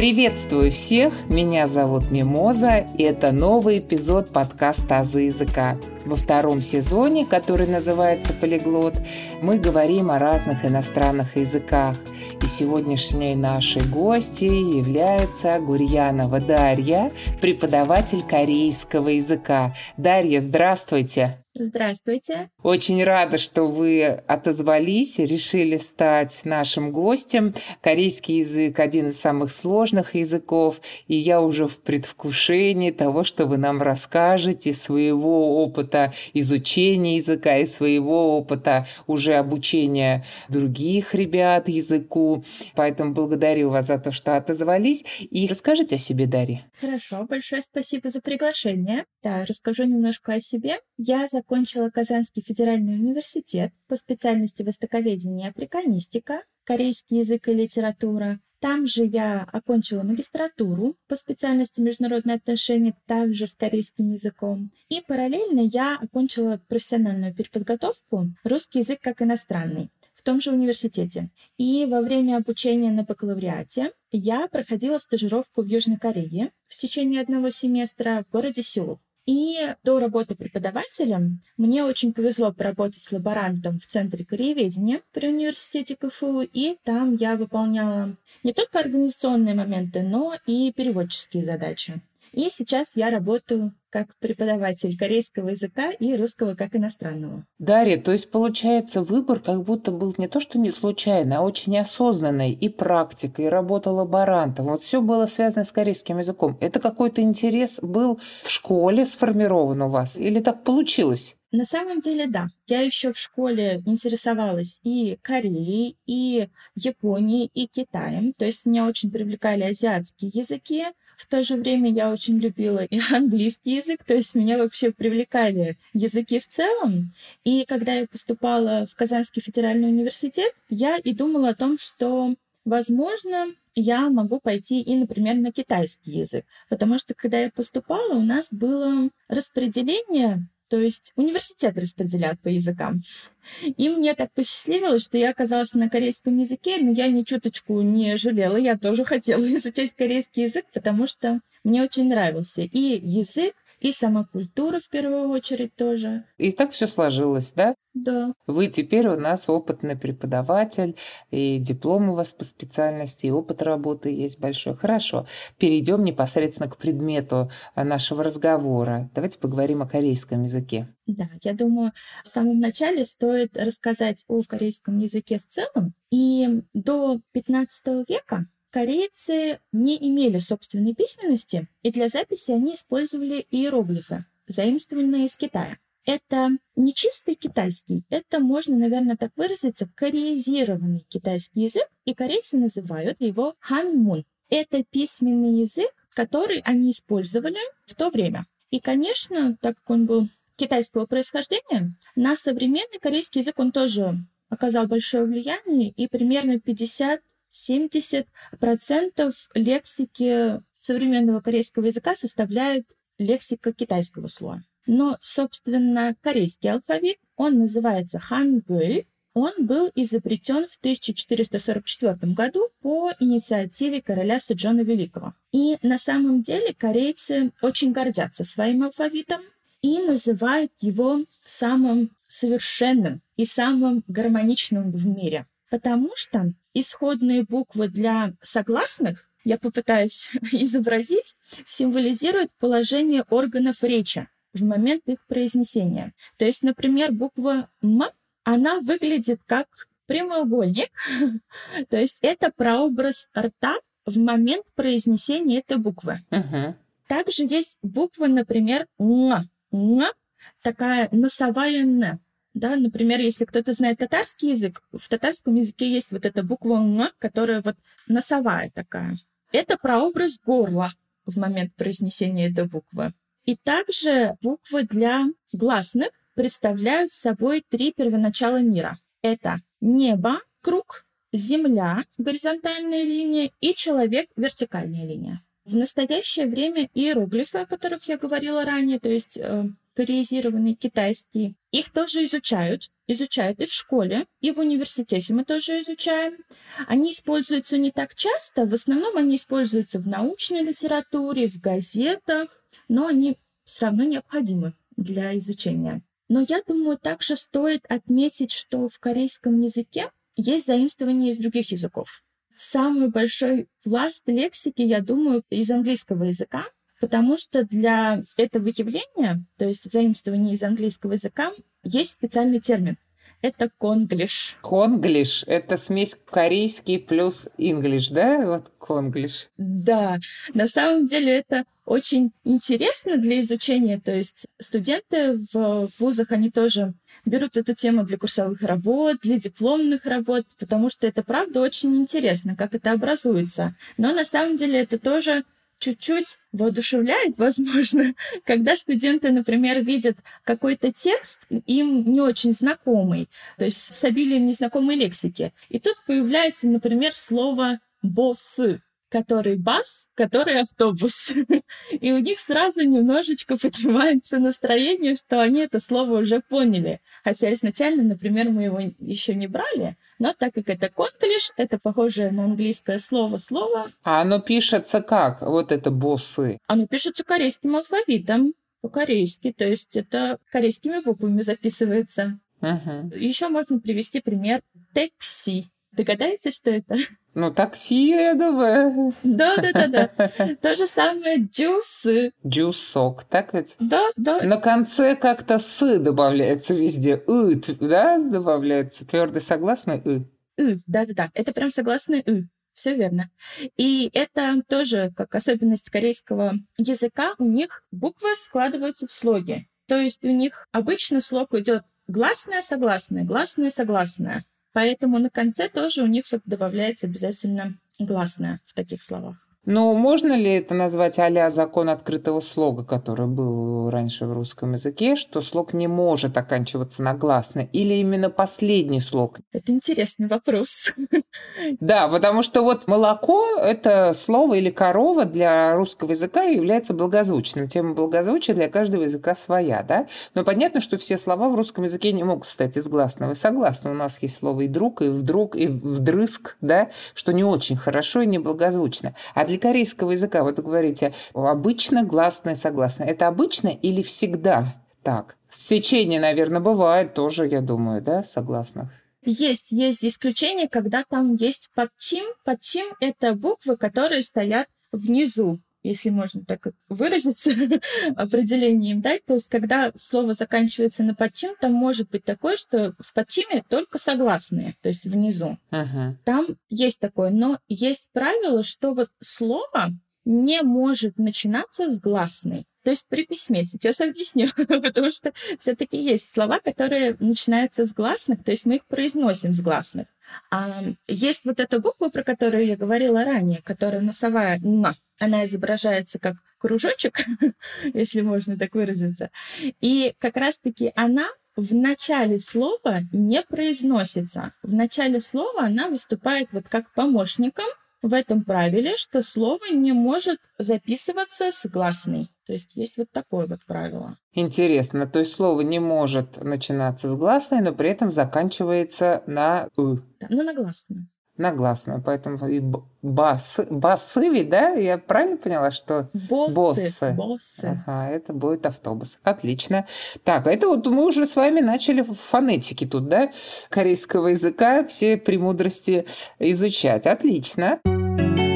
Приветствую всех! Меня зовут Мимоза, и это новый эпизод подкаста «Азы языка». Во втором сезоне, который называется «Полиглот», мы говорим о разных иностранных языках. И сегодняшней нашей гостьей является Гурьянова Дарья, преподаватель корейского языка. Дарья, здравствуйте! Здравствуйте. Очень рада, что вы отозвались и решили стать нашим гостем. Корейский язык – один из самых сложных языков, и я уже в предвкушении того, что вы нам расскажете своего опыта изучения языка и своего опыта уже обучения других ребят языку. Поэтому благодарю вас за то, что отозвались. И расскажите о себе, Дарья. Хорошо, большое спасибо за приглашение. Да, расскажу немножко о себе. Я за Закончила Казанский федеральный университет по специальности востоковедения и африканистика, корейский язык и литература. Там же я окончила магистратуру по специальности международные отношения, также с корейским языком. И параллельно я окончила профессиональную переподготовку русский язык как иностранный в том же университете. И во время обучения на бакалавриате я проходила стажировку в Южной Корее в течение одного семестра в городе Сеул. И до работы преподавателем мне очень повезло поработать с лаборантом в Центре корееведения при университете КФУ, и там я выполняла не только организационные моменты, но и переводческие задачи. И сейчас я работаю как преподаватель корейского языка и русского как иностранного. Дарья, то есть получается выбор как будто был не то, что не случайный, а очень осознанный и практика, и работа лаборантом. Вот все было связано с корейским языком. Это какой-то интерес был в школе сформирован у вас или так получилось? На самом деле, да. Я еще в школе интересовалась и Кореей, и Японией, и Китаем. То есть меня очень привлекали азиатские языки. В то же время я очень любила и английский язык, то есть меня вообще привлекали языки в целом. И когда я поступала в Казанский федеральный университет, я и думала о том, что, возможно, я могу пойти и, например, на китайский язык. Потому что, когда я поступала, у нас было распределение то есть университет распределяют по языкам. И мне так посчастливилось, что я оказалась на корейском языке, но я ни чуточку не жалела. Я тоже хотела изучать корейский язык, потому что мне очень нравился и язык, и сама культура в первую очередь тоже. И так все сложилось, да? Да. Вы теперь у нас опытный преподаватель, и диплом у вас по специальности, и опыт работы есть большой. Хорошо. Перейдем непосредственно к предмету нашего разговора. Давайте поговорим о корейском языке. Да, я думаю, в самом начале стоит рассказать о корейском языке в целом. И до 15 века Корейцы не имели собственной письменности, и для записи они использовали иероглифы, заимствованные из Китая. Это не чистый китайский, это можно, наверное, так выразиться, кореизированный китайский язык, и корейцы называют его ханмун. Это письменный язык, который они использовали в то время. И, конечно, так как он был китайского происхождения, на современный корейский язык он тоже оказал большое влияние, и примерно 50 70% лексики современного корейского языка составляет лексика китайского слоя. Но, собственно, корейский алфавит, он называется хангыль, он был изобретен в 1444 году по инициативе короля Суджона Великого. И на самом деле корейцы очень гордятся своим алфавитом и называют его самым совершенным и самым гармоничным в мире. Потому что исходные буквы для согласных, я попытаюсь изобразить, символизируют положение органов речи в момент их произнесения. То есть, например, буква «м», она выглядит как прямоугольник, то есть это прообраз рта в момент произнесения этой буквы. Uh-huh. Также есть буква, например, «н», «н», такая носовая «н». Да, например, если кто-то знает татарский язык, в татарском языке есть вот эта буква «н», которая вот носовая такая. Это прообраз горла в момент произнесения этой буквы. И также буквы для гласных представляют собой три первоначала мира. Это небо, круг, земля, горизонтальная линия и человек, вертикальная линия. В настоящее время иероглифы, о которых я говорила ранее, то есть э, кореизированный китайский, их тоже изучают. изучают и в школе, и в университете мы тоже изучаем. Они используются не так часто, в основном они используются в научной литературе, в газетах, но они все равно необходимы для изучения. Но я думаю, также стоит отметить, что в корейском языке есть заимствования из других языков. Самый большой пласт лексики, я думаю, из английского языка, потому что для этого явления, то есть заимствования из английского языка, есть специальный термин — это конглиш. Конглиш — это смесь корейский плюс инглиш, да? Вот конглиш. Да, на самом деле это очень интересно для изучения. То есть студенты в вузах, они тоже берут эту тему для курсовых работ, для дипломных работ, потому что это, правда, очень интересно, как это образуется. Но на самом деле это тоже чуть-чуть воодушевляет, возможно, когда студенты, например, видят какой-то текст, им не очень знакомый, то есть с обилием незнакомой лексики. И тут появляется, например, слово «боссы», который бас, который автобус. И у них сразу немножечко поднимается настроение, что они это слово уже поняли. Хотя изначально, например, мы его еще не брали, но так как это конглиш, это похожее на английское слово слово. А оно пишется как? Вот это боссы. Оно пишется корейским алфавитом по-корейски, то есть это корейскими буквами записывается. Угу. Еще можно привести пример такси. Догадаетесь, что это? Ну, такси, я думаю. Да-да-да-да. То же самое джусы. Джусок, так ведь? Да, да. На конце как-то «с» добавляется везде. «ы», да, добавляется? Твердый согласный «ы». «ы», да-да-да. Это прям согласный «ы». Все верно. И это тоже, как особенность корейского языка, у них буквы складываются в слоги. То есть у них обычно слог идет гласная, согласная, гласная, согласная. Поэтому на конце тоже у них добавляется обязательно гласное в таких словах. Но можно ли это назвать а закон открытого слога, который был раньше в русском языке, что слог не может оканчиваться на гласный? Или именно последний слог? Это интересный вопрос. Да, потому что вот молоко – это слово или корова для русского языка является благозвучным. Тема благозвучия для каждого языка своя, да? Но понятно, что все слова в русском языке не могут состоять из гласного и согласного. У нас есть слово и друг, и вдруг, и вдрызг, да, что не очень хорошо и не благозвучно. А для корейского языка, вот вы говорите, обычно гласное согласное. Это обычно или всегда так? Сечение, наверное, бывает тоже, я думаю, да, согласных. Есть, есть исключения, когда там есть подчим. Подчим — это буквы, которые стоят внизу если можно так выразиться, определением дать. То есть, когда слово заканчивается на подчим, там может быть такое, что в подчиме только согласные, то есть внизу. Uh-huh. Там есть такое, но есть правило, что вот слово не может начинаться с гласной. То есть при письме. Сейчас объясню, потому что все-таки есть слова, которые начинаются с гласных, то есть мы их произносим с гласных. А есть вот эта буква, про которую я говорила ранее, которая носовая «на». Она изображается как кружочек, если можно так выразиться. И как раз-таки она в начале слова не произносится. В начале слова она выступает вот как помощником в этом правиле, что слово не может записываться с гласной. То есть есть вот такое вот правило. Интересно, то есть слово не может начинаться с гласной, но при этом заканчивается на «ы». Да, ну, на гласную. На гласную, поэтому и басы, басы ведь, да? Я правильно поняла, что боссы? Боссы. боссы. Ага, это будет автобус. Отлично. Так, это вот мы уже с вами начали фонетики тут, да, корейского языка, все премудрости изучать. Отлично. Отлично.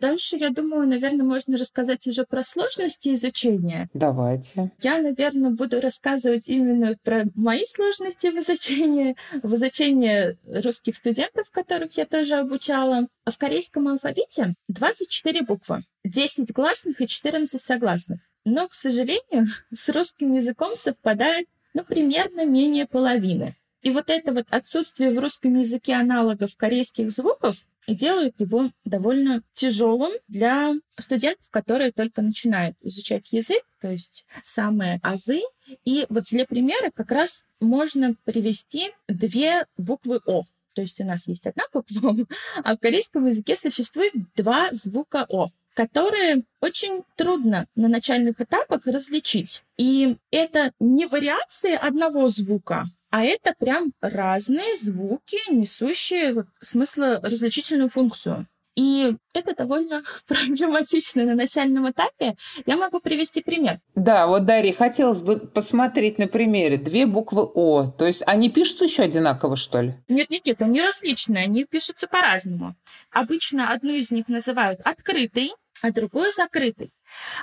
Дальше, я думаю, наверное, можно рассказать уже про сложности изучения. Давайте. Я, наверное, буду рассказывать именно про мои сложности в изучении, в изучении русских студентов, которых я тоже обучала. В корейском алфавите 24 буквы, 10 гласных и 14 согласных. Но, к сожалению, с русским языком совпадает, ну, примерно менее половины. И вот это вот отсутствие в русском языке аналогов корейских звуков делают его довольно тяжелым для студентов, которые только начинают изучать язык, то есть самые азы. И вот для примера как раз можно привести две буквы О. То есть у нас есть одна буква, а в корейском языке существует два звука О которые очень трудно на начальных этапах различить. И это не вариации одного звука, А это прям разные звуки, несущие вот, смыслоразличительную функцию. И это довольно проблематично на начальном этапе. Я могу привести пример. Да, вот, Дарья, хотелось бы посмотреть на примере. Две буквы О. То есть они пишутся еще одинаково, что ли? Нет, нет, нет, они различные, они пишутся по-разному. Обычно одну из них называют открытой, а другую закрытой.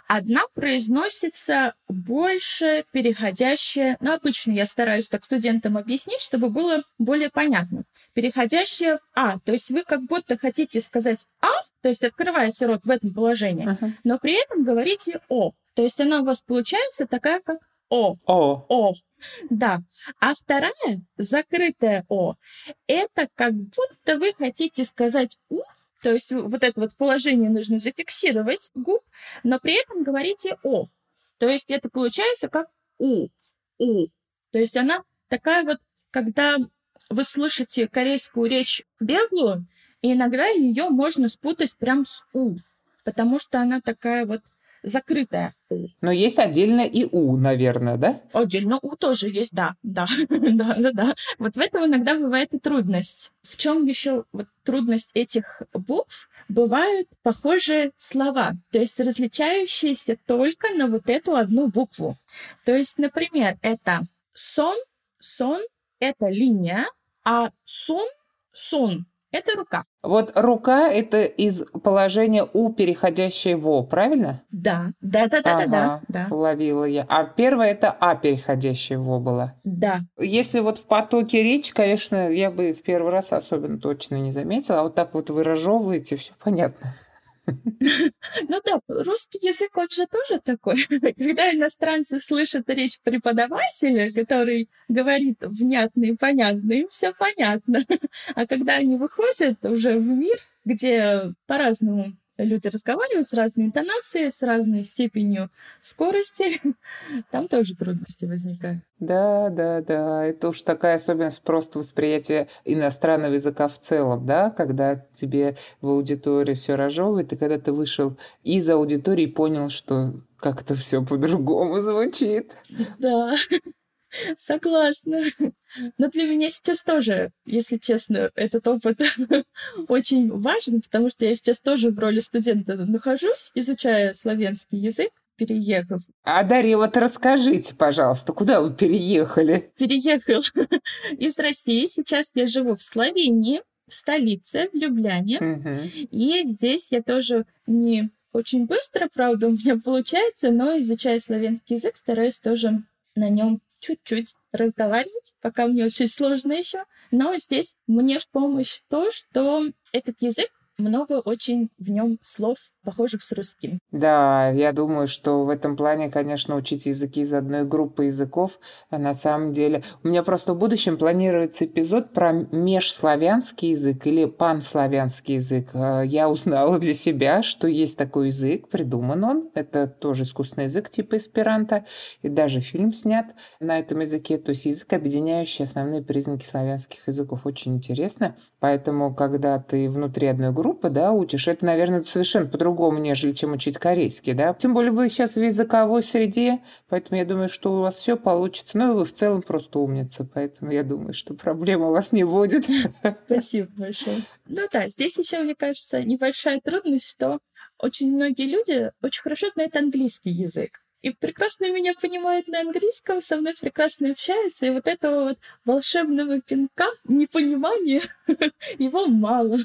Одна произносится больше переходящая, ну, обычно я стараюсь так студентам объяснить, чтобы было более понятно. Переходящая в А, то есть вы как будто хотите сказать А, то есть открываете рот в этом положении, uh-huh. но при этом говорите О. То есть она у вас получается такая, как О. О. О. Да. А вторая, закрытая О, это как будто вы хотите сказать У, то есть вот это вот положение нужно зафиксировать губ, но при этом говорите «о». То есть это получается как «у», «у». То есть она такая вот, когда вы слышите корейскую речь беглую, иногда ее можно спутать прям с «у», потому что она такая вот закрытая У. Но есть отдельно и У, наверное, да? Отдельно У тоже есть, да, да, да, да, да. Вот в этом иногда бывает и трудность. В чем еще вот трудность этих букв? Бывают похожие слова, то есть различающиеся только на вот эту одну букву. То есть, например, это сон, сон — это линия, а сун, сун это рука. Вот рука – это из положения «у», переходящее в «о», правильно? Да, да, да, да, ага, да, да. Уловила я. А первое – это «а», переходящее в «о» было. Да. Если вот в потоке речи, конечно, я бы в первый раз особенно точно не заметила, а вот так вот выражевываете, все понятно. Ну да, русский язык, он же тоже такой. Когда иностранцы слышат речь преподавателя, который говорит внятно и понятно, им все понятно. А когда они выходят уже в мир, где по-разному люди разговаривают с разной интонацией, с разной степенью скорости, там тоже трудности возникают. Да, да, да. Это уж такая особенность просто восприятия иностранного языка в целом, да, когда тебе в аудитории все разжевывает, и когда ты вышел из аудитории и понял, что как-то все по-другому звучит. Да. Согласна. Но для меня сейчас тоже, если честно, этот опыт очень важен, потому что я сейчас тоже в роли студента нахожусь, изучая славянский язык, переехав. А, Дарья, вот расскажите, пожалуйста, куда вы переехали? Переехал из России. Сейчас я живу в Словении, в столице, в Любляне. Угу. И здесь я тоже не очень быстро, правда, у меня получается, но изучая славянский язык, стараюсь тоже на нем чуть-чуть разговаривать, пока мне очень сложно еще. Но здесь мне в помощь то, что этот язык много очень в нем слов, похожих с русским. Да, я думаю, что в этом плане, конечно, учить языки из одной группы языков, а на самом деле... У меня просто в будущем планируется эпизод про межславянский язык или панславянский язык. А, я узнала для себя, что есть такой язык, придуман он. Это тоже искусственный язык типа эсперанто, и даже фильм снят на этом языке. То есть язык, объединяющий основные признаки славянских языков. Очень интересно. Поэтому, когда ты внутри одной группы, группы, да, учишь, это, наверное, совершенно по-другому, нежели чем учить корейский, да. Тем более вы сейчас в языковой среде, поэтому я думаю, что у вас все получится. Ну и вы в целом просто умница, поэтому я думаю, что проблема у вас не будет. Спасибо большое. Ну да, здесь еще, мне кажется, небольшая трудность, что очень многие люди очень хорошо знают английский язык и прекрасно меня понимают на английском, со мной прекрасно общаются, и вот этого вот волшебного пинка, непонимания, его мало.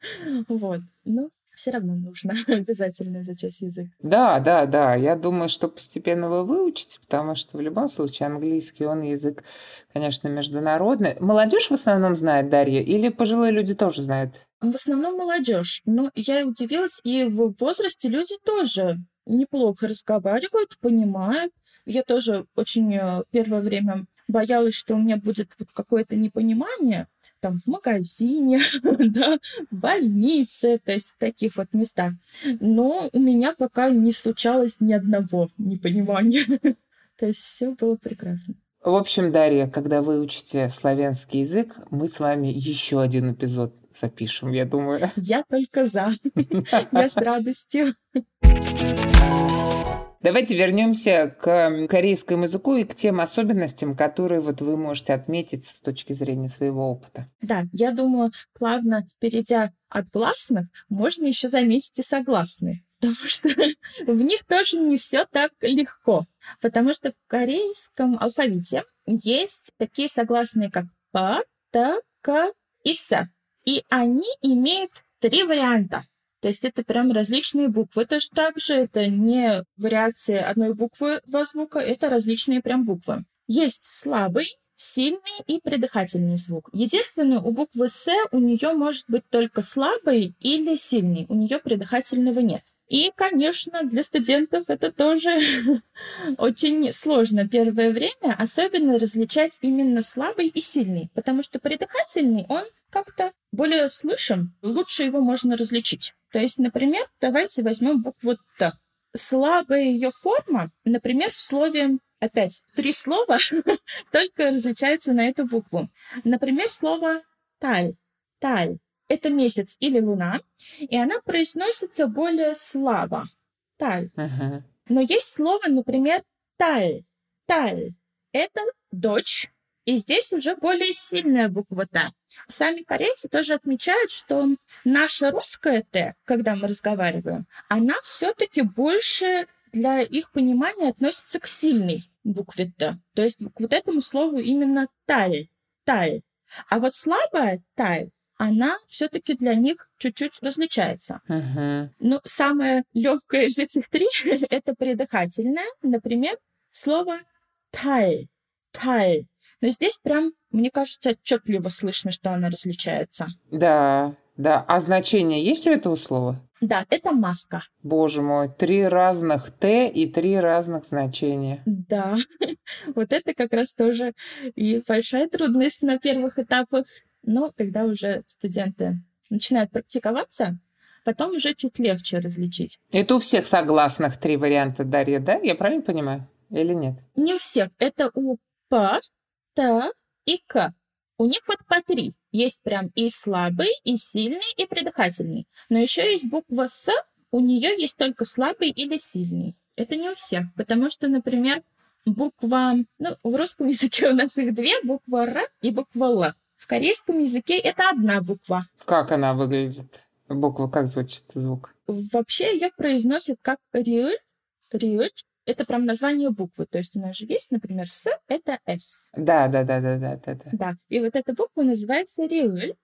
Вот. Ну, все равно нужно обязательно изучать язык. Да, да, да. Я думаю, что постепенно вы выучите, потому что в любом случае английский, он язык, конечно, международный. Молодежь в основном знает, Дарья, или пожилые люди тоже знают? В основном молодежь. Но я удивилась, и в возрасте люди тоже неплохо разговаривают, понимают. Я тоже очень э, первое время боялась, что у меня будет вот какое-то непонимание, там в магазине, да, в больнице, то есть в таких вот местах. Но у меня пока не случалось ни одного непонимания. то есть все было прекрасно. В общем, Дарья, когда вы учите славянский язык, мы с вами еще один эпизод запишем, я думаю. Я только за. Я с радостью. Давайте вернемся к корейскому языку и к тем особенностям, которые вот вы можете отметить с точки зрения своего опыта. Да, я думаю, плавно перейдя от гласных, можно еще заметить и согласные потому что в них тоже не все так легко. Потому что в корейском алфавите есть такие согласные, как па, та, ка и са. И они имеют три варианта. То есть это прям различные буквы. Точно так же это не вариации одной буквы во звука, это различные прям буквы. Есть слабый, сильный и придыхательный звук. Единственное, у буквы С у нее может быть только слабый или сильный. У нее придыхательного нет. И, конечно, для студентов это тоже очень сложно первое время, особенно различать именно слабый и сильный, потому что придыхательный, он как-то более слышим, лучше его можно различить. То есть, например, давайте возьмем букву Т. Слабая ее форма, например, в слове опять три слова только различаются на эту букву. Например, слово таль. Таль это месяц или луна, и она произносится более слабо. Таль. Uh-huh. Но есть слово, например, таль. Таль. Это дочь, и здесь уже более сильная буква Т. Сами корейцы тоже отмечают, что наша русская Т, когда мы разговариваем, она все-таки больше для их понимания относится к сильной букве Т. То есть к вот этому слову именно таль. Таль. А вот слабая таль она все-таки для них чуть-чуть различается. Uh-huh. Ну, самое легкое из этих три это придыхательное. Например, слово тай. Тай. Но здесь прям, мне кажется, отчетливо слышно, что она различается. Да, да. А значение есть у этого слова? Да, это маска. Боже мой, три разных Т и три разных значения. Да, вот это как раз тоже и большая трудность на первых этапах но когда уже студенты начинают практиковаться, потом уже чуть легче различить. Это у всех согласных три варианта, Дарья, да? Я правильно понимаю? Или нет? Не у всех. Это у П, Т и К. У них вот по три. Есть прям и слабый, и сильный, и придыхательный. Но еще есть буква С, у нее есть только слабый или сильный. Это не у всех, потому что, например, буква, ну, в русском языке у нас их две, буква Р и буква Л. Корейском языке это одна буква. Как она выглядит? Буква, как звучит звук? Вообще ее произносят как риуль. Риуль это прям название буквы. То есть у нас же есть, например, С, это С. Да, да, да, да, да, да. Да. И вот эта буква называется риуль.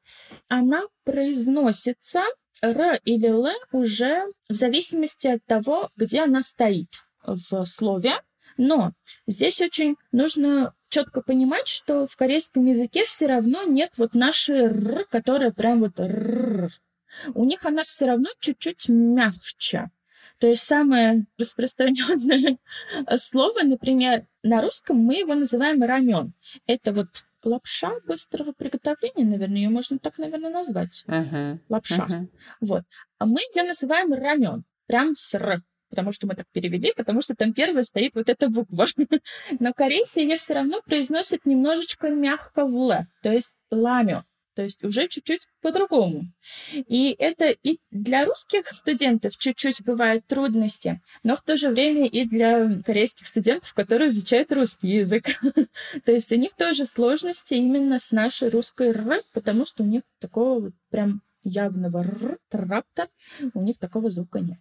Она произносится Р или Л уже в зависимости от того, где она стоит в слове. Но здесь очень нужно четко понимать, что в корейском языке все равно нет вот нашей р, которая прям вот р. У них она все равно чуть-чуть мягче. То есть самое распространенное слово, например, на русском мы его называем рамен. Это вот лапша быстрого приготовления, наверное, ее можно так, наверное, назвать. Uh-huh. Лапша. Uh-huh. Вот. А мы ее называем рамен. Прям с р потому что мы так перевели, потому что там первая стоит вот эта буква. Но корейцы ее все равно произносят немножечко мягко в «л», то есть «ламё», то есть уже чуть-чуть по-другому. И это и для русских студентов чуть-чуть бывают трудности, но в то же время и для корейских студентов, которые изучают русский язык. то есть у них тоже сложности именно с нашей русской «р», потому что у них такого вот прям явного «р», «трактор», у них такого звука нет.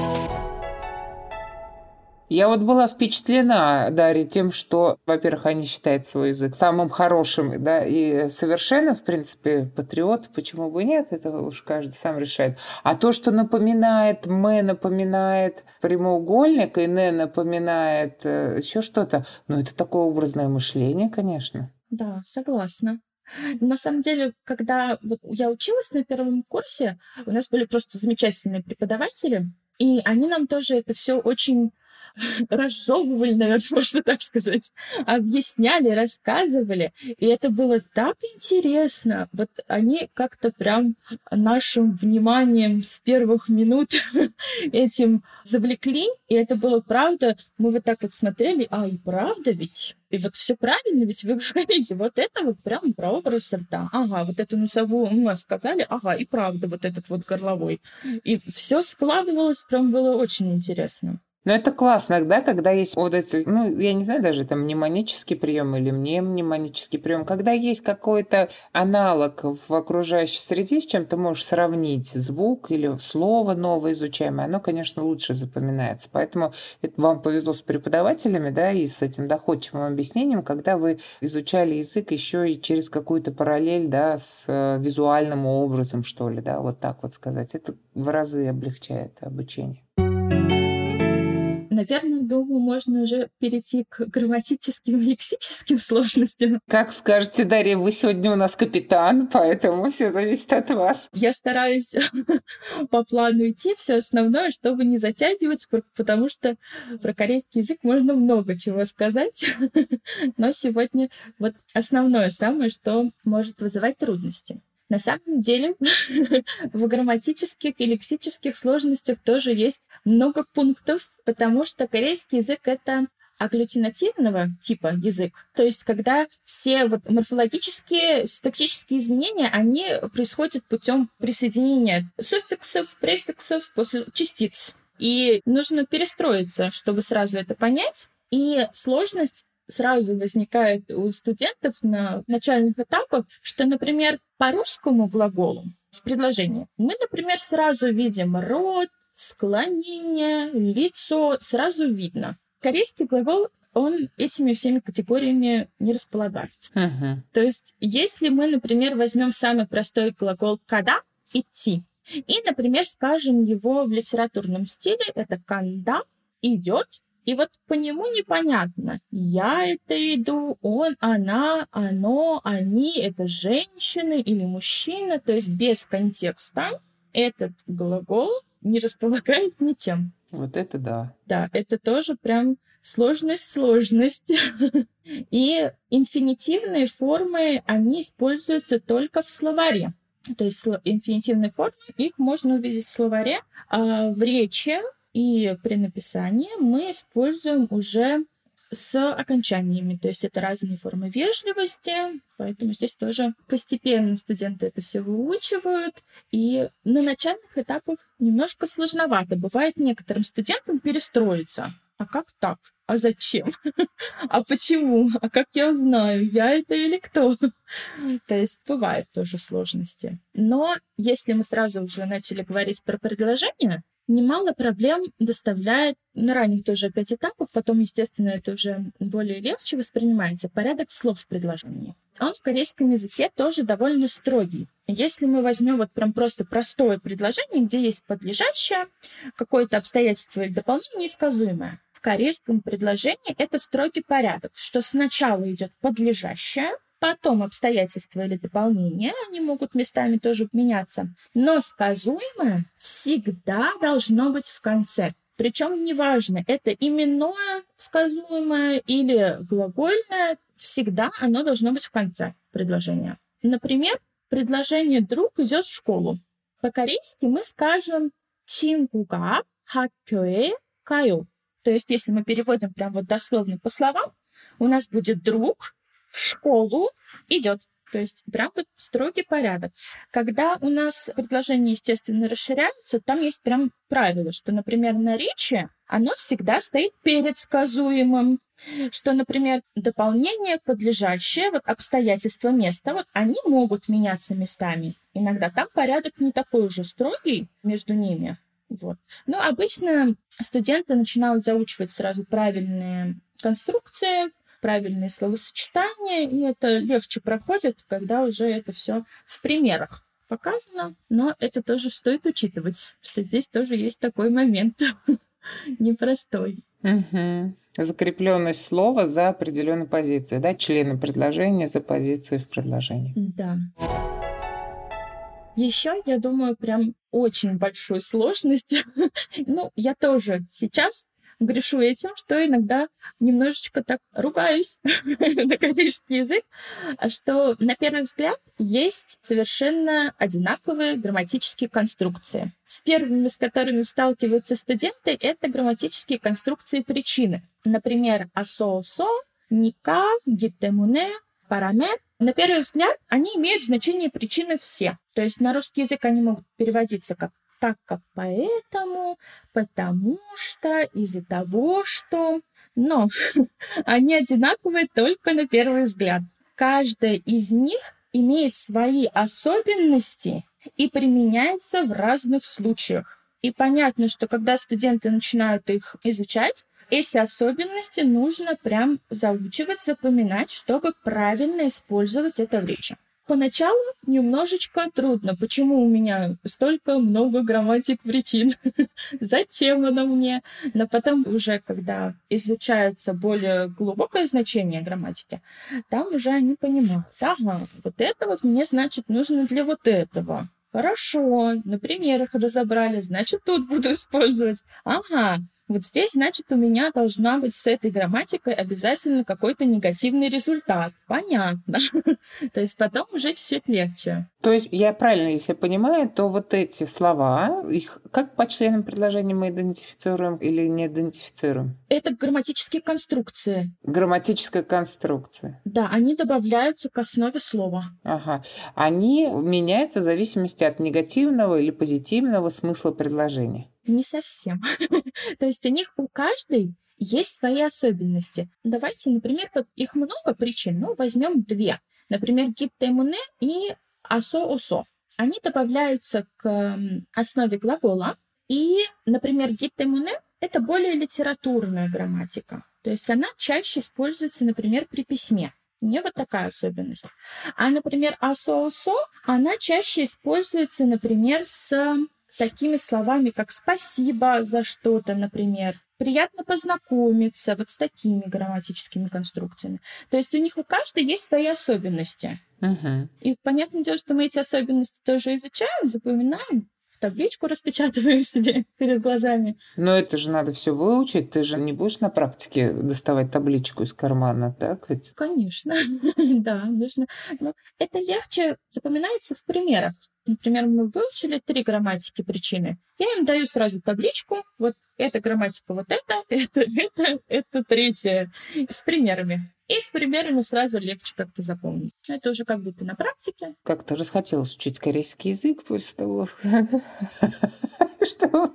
Я вот была впечатлена, Дарья, тем, что, во-первых, они считают свой язык самым хорошим, да, и совершенно, в принципе, патриот, почему бы нет, это уж каждый сам решает. А то, что напоминает, мы напоминает прямоугольник, и не напоминает э, еще что-то, ну, это такое образное мышление, конечно. Да, согласна. На самом деле, когда я училась на первом курсе, у нас были просто замечательные преподаватели, и они нам тоже это все очень разжевывали, наверное, можно так сказать, объясняли, рассказывали. И это было так интересно. Вот они как-то прям нашим вниманием с первых минут этим завлекли. И это было правда. Мы вот так вот смотрели, а и правда ведь? И вот все правильно, ведь вы говорите, вот это вот прям про образ рта. Ага, вот эту носовую мы сказали, ага, и правда вот этот вот горловой. И все складывалось, прям было очень интересно. Но это классно, да, когда есть вот эти, ну, я не знаю даже, там, мнемонический прием или мне мнемонический прием, когда есть какой-то аналог в окружающей среде, с чем ты можешь сравнить звук или слово новое изучаемое, оно, конечно, лучше запоминается. Поэтому это вам повезло с преподавателями, да, и с этим доходчивым объяснением, когда вы изучали язык еще и через какую-то параллель, да, с э, визуальным образом, что ли, да, вот так вот сказать. Это в разы облегчает обучение. Наверное, думаю, можно уже перейти к грамматическим и лексическим сложностям. Как скажете, Дарья, вы сегодня у нас капитан, поэтому все зависит от вас. Я стараюсь по плану идти, все основное, чтобы не затягивать, потому что про корейский язык можно много чего сказать. Но сегодня вот основное самое, что может вызывать трудности. На самом деле в грамматических и лексических сложностях тоже есть много пунктов, потому что корейский язык — это агглютинативного типа язык. То есть, когда все вот морфологические, синтаксические изменения, они происходят путем присоединения суффиксов, префиксов после частиц. И нужно перестроиться, чтобы сразу это понять. И сложность сразу возникает у студентов на начальных этапах, что, например, по русскому глаголу в предложении мы, например, сразу видим рот, склонение, лицо, сразу видно. Корейский глагол он этими всеми категориями не располагает. Uh-huh. То есть, если мы, например, возьмем самый простой глагол «когда» — «идти», и, например, скажем его в литературном стиле, это «канда» — «идет», и вот по нему непонятно, я это иду, он, она, оно, они, это женщины или мужчина, то есть без контекста этот глагол не располагает ничем. Вот это да. Да, это тоже прям сложность, сложность. И инфинитивные формы, они используются только в словаре. То есть инфинитивные формы, их можно увидеть в словаре, а в речи и при написании мы используем уже с окончаниями, то есть это разные формы вежливости, поэтому здесь тоже постепенно студенты это все выучивают, и на начальных этапах немножко сложновато. Бывает некоторым студентам перестроиться. А как так? А зачем? А почему? А как я узнаю, я это или кто? То есть бывают тоже сложности. Но если мы сразу уже начали говорить про предложение, немало проблем доставляет на ранних тоже опять этапах, потом, естественно, это уже более легче воспринимается, порядок слов в предложении. Он в корейском языке тоже довольно строгий. Если мы возьмем вот прям просто простое предложение, где есть подлежащее, какое-то обстоятельство или дополнение сказуемое, в корейском предложении это строгий порядок, что сначала идет подлежащее, Потом обстоятельства или дополнения, они могут местами тоже меняться. Но сказуемое всегда должно быть в конце. Причем неважно, это именное сказуемое или глагольное, всегда оно должно быть в конце предложения. Например, предложение «друг идет в школу». По-корейски мы скажем «친구가 학교에 가요». То есть, если мы переводим прям вот дословно по словам, у нас будет «друг», в школу идет. То есть прям вот строгий порядок. Когда у нас предложение, естественно, расширяется, там есть прям правило, что, например, наречие, оно всегда стоит перед сказуемым, что, например, дополнение, подлежащее, вот обстоятельства места, вот они могут меняться местами. Иногда там порядок не такой уже строгий между ними. Вот. Но обычно студенты начинают заучивать сразу правильные конструкции, правильные словосочетания, и это легче проходит, когда уже это все в примерах показано, но это тоже стоит учитывать, что здесь тоже есть такой момент непростой. Угу. Закрепленность слова за определенной позицией, да, члены предложения за позицией в предложении. Да. Еще, я думаю, прям очень большую сложность. ну, я тоже сейчас грешу этим, что иногда немножечко так ругаюсь на корейский язык, а что на первый взгляд есть совершенно одинаковые грамматические конструкции. С первыми, с которыми сталкиваются студенты, это грамматические конструкции причины. Например, асо-со, ника, гитемуне, параме. На первый взгляд они имеют значение причины все. То есть на русский язык они могут переводиться как так как поэтому, потому что, из-за того, что. Но они одинаковые только на первый взгляд. Каждая из них имеет свои особенности и применяется в разных случаях. И понятно, что когда студенты начинают их изучать, эти особенности нужно прям заучивать, запоминать, чтобы правильно использовать это в речи. Поначалу немножечко трудно. Почему у меня столько много грамматик причин? Зачем она мне? Но потом уже, когда изучается более глубокое значение грамматики, там уже они понимают, ага, вот это вот мне, значит, нужно для вот этого. Хорошо, на примерах разобрали, значит, тут буду использовать. Ага, вот здесь, значит, у меня должна быть с этой грамматикой обязательно какой-то негативный результат. Понятно. То есть потом уже чуть-чуть легче. То есть я правильно, если понимаю, то вот эти слова, их как по членам предложения мы идентифицируем или не идентифицируем? Это грамматические конструкции. Грамматическая конструкция. Да, они добавляются к основе слова. Ага. Они меняются в зависимости от негативного или позитивного смысла предложения. Не совсем. То есть у них у каждой есть свои особенности. Давайте, например, вот их много причин, но возьмем две. Например, гиптемуне и асо-осо. Они добавляются к основе глагола. И, например, гиттемуне — это более литературная грамматика. То есть она чаще используется, например, при письме. У нее вот такая особенность. А, например, асо-осо, она чаще используется, например, с такими словами, как «спасибо за что-то», например, «приятно познакомиться», вот с такими грамматическими конструкциями. То есть у них у каждой есть свои особенности. Угу. И понятное дело, что мы эти особенности тоже изучаем, запоминаем, табличку распечатываем себе перед глазами. Но это же надо все выучить. Ты же не будешь на практике доставать табличку из кармана, так ведь? Конечно, да, нужно. Но это легче запоминается в примерах. Например, мы выучили три грамматики причины. Я им даю сразу табличку. Вот эта грамматика, вот это, это, это, это третье. С примерами. И с примерами сразу легче как-то запомнить. Это уже как будто на практике. Как-то расхотелось учить корейский язык после того, что...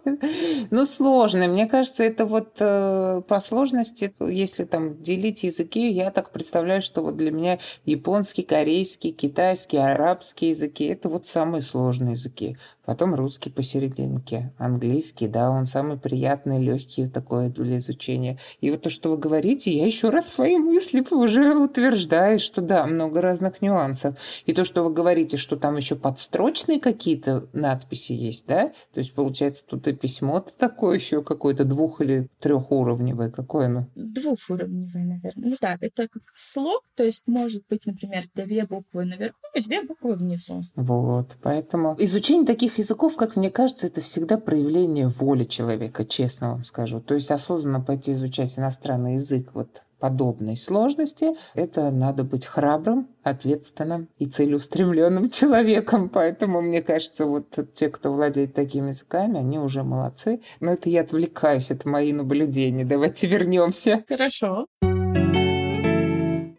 Ну, сложно. Мне кажется, это вот э, по сложности, если там делить языки, я так представляю, что вот для меня японский, корейский, китайский, арабский языки – это вот самые сложные языки. Потом русский посерединке, английский, да, он самый приятный, легкий такой для изучения. И вот то, что вы говорите, я еще раз свои мысли уже утверждаю, что да, много разных нюансов. И то, что вы говорите, что там еще подстрочные какие-то надписи есть, да, то есть получается тут и письмо-то такое еще какое-то двух- или трехуровневое, какое оно? Двухуровневое, наверное. Ну да, это как слог, то есть может быть, например, две буквы наверху и две буквы внизу. Вот, поэтому изучение таких языков, как мне кажется, это всегда проявление воли человека, честно вам скажу. То есть осознанно пойти изучать иностранный язык вот подобной сложности, это надо быть храбрым, ответственным и целеустремленным человеком. Поэтому, мне кажется, вот те, кто владеет такими языками, они уже молодцы. Но это я отвлекаюсь, это мои наблюдения. Давайте вернемся. Хорошо.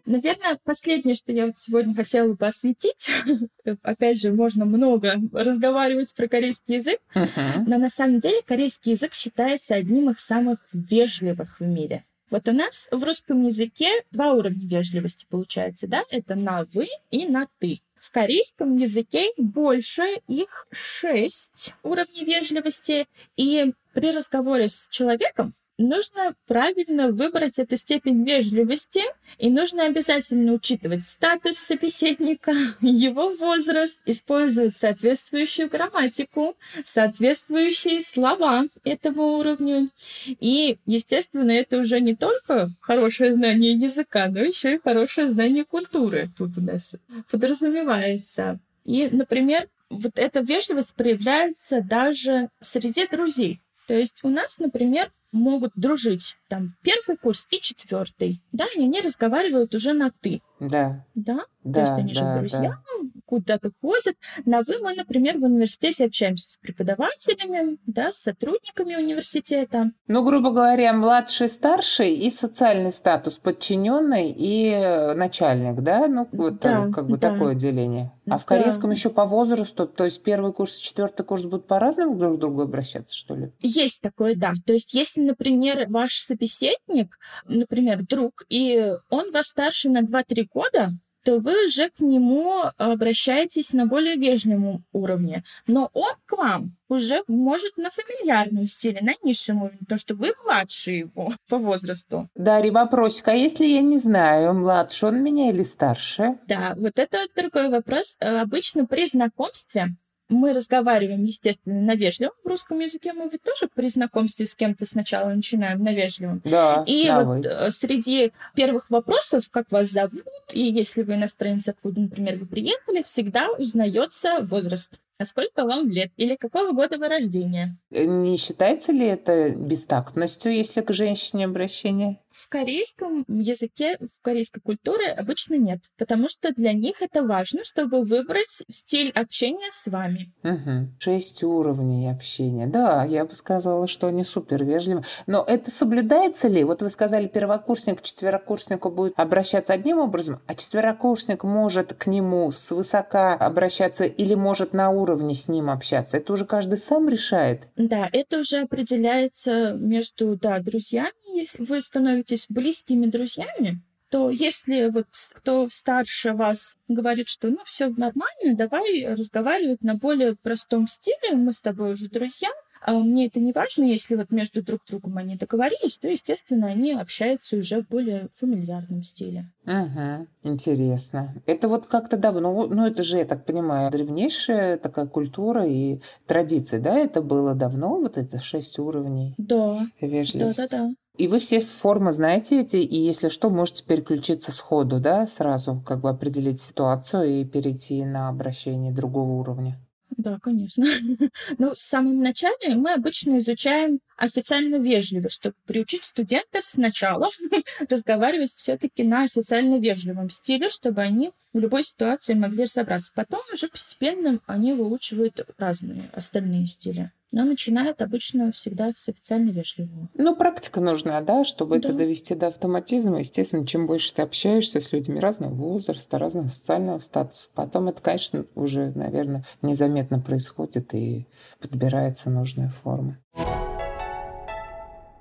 Наверное, последнее, что я вот сегодня хотела бы осветить, опять же, можно много разговаривать про корейский язык, но на самом деле корейский язык считается одним из самых вежливых в мире. Вот у нас в русском языке два уровня вежливости получается, да? Это на «вы» и на «ты». В корейском языке больше их шесть уровней вежливости, и при разговоре с человеком нужно правильно выбрать эту степень вежливости, и нужно обязательно учитывать статус собеседника, его возраст, использовать соответствующую грамматику, соответствующие слова этому уровню. И, естественно, это уже не только хорошее знание языка, но еще и хорошее знание культуры тут у нас подразумевается. И, например, вот эта вежливость проявляется даже среди друзей. То есть у нас, например, могут дружить там первый курс и четвертый, да, и они разговаривают уже на ты. Да. Да? Да, То есть они же да, друзья, да. куда-то ходят. На вы мы, например, в университете общаемся с преподавателями, да, с сотрудниками университета. Ну, грубо говоря, младший, старший и социальный статус подчиненный и э, начальник, да? Ну, вот Да, там как бы да. такое деление. А в корейском еще по возрасту, то есть первый курс и четвертый курс будут по-разному друг к другу обращаться, что ли? Есть такое, да. То есть, если, например, ваш собеседник, например, друг, и он вас старше на 2-3 года, то вы уже к нему обращаетесь на более вежливом уровне. Но он к вам уже может на фамильярном стиле, на низшем уровне, потому что вы младше его по возрасту. Дарья, вопросик, а если я не знаю, младше он меня или старше? Да, вот это вот другой вопрос. Э, Обычно при знакомстве мы разговариваем, естественно, на вежливом. В русском языке мы ведь тоже при знакомстве с кем-то сначала начинаем на вежливом. Да, И да, вот э, среди первых вопросов, как вас зовут, и если вы иностранец, откуда, например, вы приехали, всегда узнается возраст. А сколько вам лет? Или какого года вы рождения? Э, Не считается ли это бестактностью, если к женщине обращение? В корейском языке, в корейской культуре обычно нет, потому что для них это важно, чтобы выбрать стиль общения с вами. Мгм. Шесть уровней общения. Да, я бы сказала, что они супер вежливы. Но это соблюдается ли? Вот вы сказали, первокурсник к четверокурснику будет обращаться одним образом, а четверокурсник может к нему свысока обращаться или может на уровне с ним общаться. Это уже каждый сам решает. Да, это уже определяется между, да, друзьями. Если вы становитесь близкими друзьями, то если вот кто старше вас говорит, что ну все нормально, давай разговаривать на более простом стиле, мы с тобой уже друзья, мне это не важно, если вот между друг другом они договорились, то, естественно, они общаются уже в более фамильярном стиле. Угу, интересно. Это вот как-то давно, ну это же, я так понимаю, древнейшая такая культура и традиция, да? Это было давно, вот это шесть уровней Да, вежливости. да-да-да. И вы все формы знаете эти, и если что, можете переключиться сходу, да, сразу, как бы определить ситуацию и перейти на обращение другого уровня. Да, конечно. Ну, в самом начале мы обычно изучаем официально вежливо, чтобы приучить студентов сначала разговаривать все-таки на официально вежливом стиле, чтобы они в любой ситуации могли разобраться. Потом уже постепенно они выучивают разные остальные стили. Но начинают обычно всегда с официально вежливого. Ну, практика нужна, да, чтобы это Да. довести до автоматизма. Естественно, чем больше ты общаешься с людьми разного возраста, разного социального статуса, потом это, конечно, уже, наверное, незаметно происходит и подбирается нужная форма.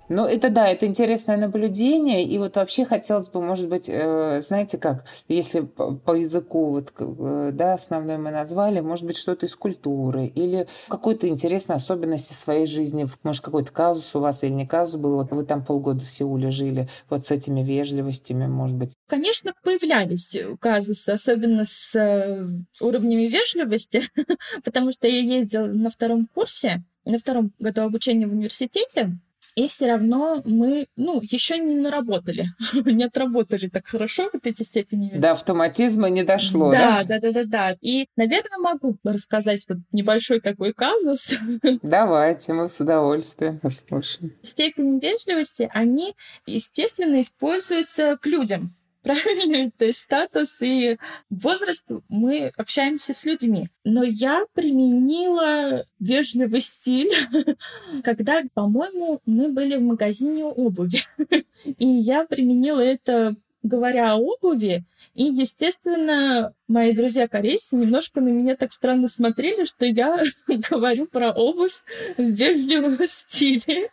Ну, это да, это интересное наблюдение. И вот вообще хотелось бы, может быть, э, знаете как, если по, языку, вот, э, да, основной мы назвали, может быть, что-то из культуры или какую-то интересную особенность своей жизни. Может, какой-то казус у вас или не казус был. Вот вы там полгода в Сеуле жили, вот с этими вежливостями, может быть. Конечно, появлялись казусы, особенно с э, уровнями вежливости, потому что я ездила на втором курсе, на втором году обучения в университете, и все равно мы, ну, еще не наработали, не отработали так хорошо вот эти степени До автоматизма не дошло, да? да, да, да, да. И, наверное, могу рассказать вот небольшой такой казус. Давайте, мы с удовольствием послушаем. Степени вежливости, они, естественно, используются к людям. Правильно? То есть статус и возраст мы общаемся с людьми. Но я применила вежливый стиль, когда, по-моему, мы были в магазине обуви. И я применила это говоря о обуви, и, естественно, мои друзья-корейцы немножко на меня так странно смотрели, что я говорю про обувь в вежливом стиле,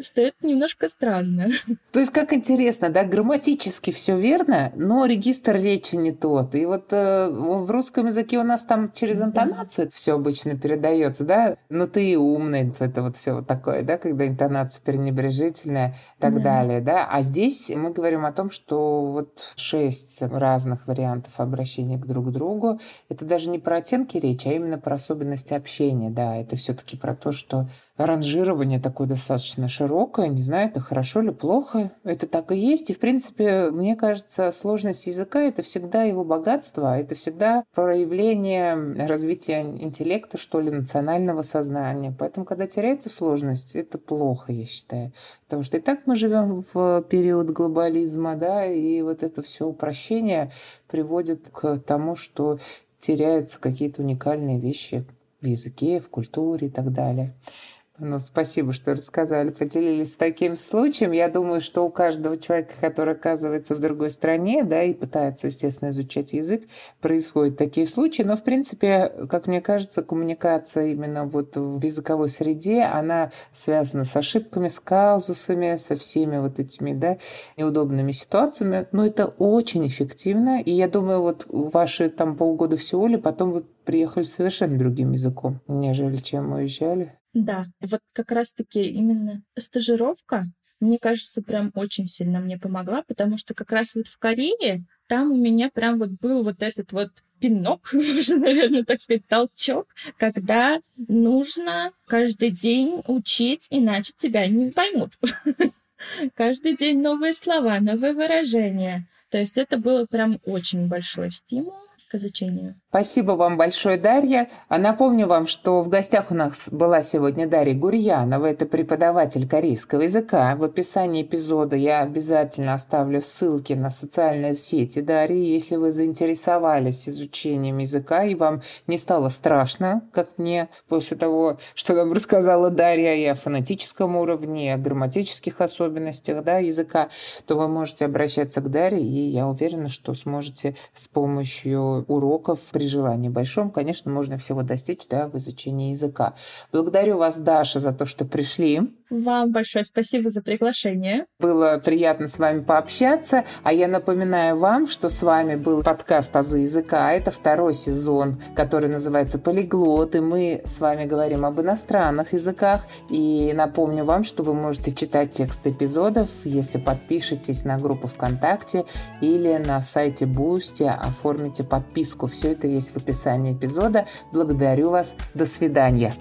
что это немножко странно. То есть, как интересно, да, грамматически все верно, но регистр речи не тот. И вот э, в русском языке у нас там через интонацию это все обычно передается, да. Ну ты умный, это вот все вот такое, да, когда интонация пренебрежительная и так Да. далее, да. А здесь мы говорим о том, что вот шесть разных вариантов обращения к друг другу. Это даже не про оттенки речи, а именно про особенности общения, да. Это все-таки про то, что ранжирование такое достаточно широкое. Не знаю, это хорошо или плохо. Это так и есть. И, в принципе, мне кажется, сложность языка – это всегда его богатство, это всегда проявление развития интеллекта, что ли, национального сознания. Поэтому, когда теряется сложность, это плохо, я считаю. Потому что и так мы живем в период глобализма, да, и вот это все упрощение приводит к тому, что теряются какие-то уникальные вещи в языке, в культуре и так далее. Ну, спасибо, что рассказали, поделились таким случаем. Я думаю, что у каждого человека, который оказывается в другой стране, да, и пытается, естественно, изучать язык, происходят такие случаи. Но, в принципе, как мне кажется, коммуникация именно вот в языковой среде, она связана с ошибками, с казусами, со всеми вот этими, да, неудобными ситуациями. Но это очень эффективно. И я думаю, вот ваши там полгода в Сеуле, потом вы приехали совершенно другим языком, нежели чем уезжали. Да, вот как раз-таки именно стажировка, мне кажется, прям очень сильно мне помогла, потому что как раз вот в Корее там у меня прям вот был вот этот вот пинок, можно, наверное, так сказать, толчок, когда нужно каждый день учить, иначе тебя не поймут. Каждый день новые слова, новые выражения. То есть это было прям очень большой стимул к изучению. Спасибо вам большое, Дарья. А напомню вам, что в гостях у нас была сегодня Дарья Гурьянова, это преподаватель корейского языка. В описании эпизода я обязательно оставлю ссылки на социальные сети Дарьи, если вы заинтересовались изучением языка и вам не стало страшно, как мне, после того, что нам рассказала Дарья и о фонетическом уровне, о грамматических особенностях да, языка, то вы можете обращаться к Дарье, и я уверена, что сможете с помощью уроков при желании большом, конечно, можно всего достичь да, в изучении языка. Благодарю вас, Даша, за то, что пришли. Вам большое спасибо за приглашение. Было приятно с вами пообщаться. А я напоминаю вам, что с вами был подкаст «Азы языка». Это второй сезон, который называется «Полиглот». И мы с вами говорим об иностранных языках. И напомню вам, что вы можете читать текст эпизодов, если подпишетесь на группу ВКонтакте или на сайте Boosty, оформите подписку. Все это есть в описании эпизода. Благодарю вас. До свидания.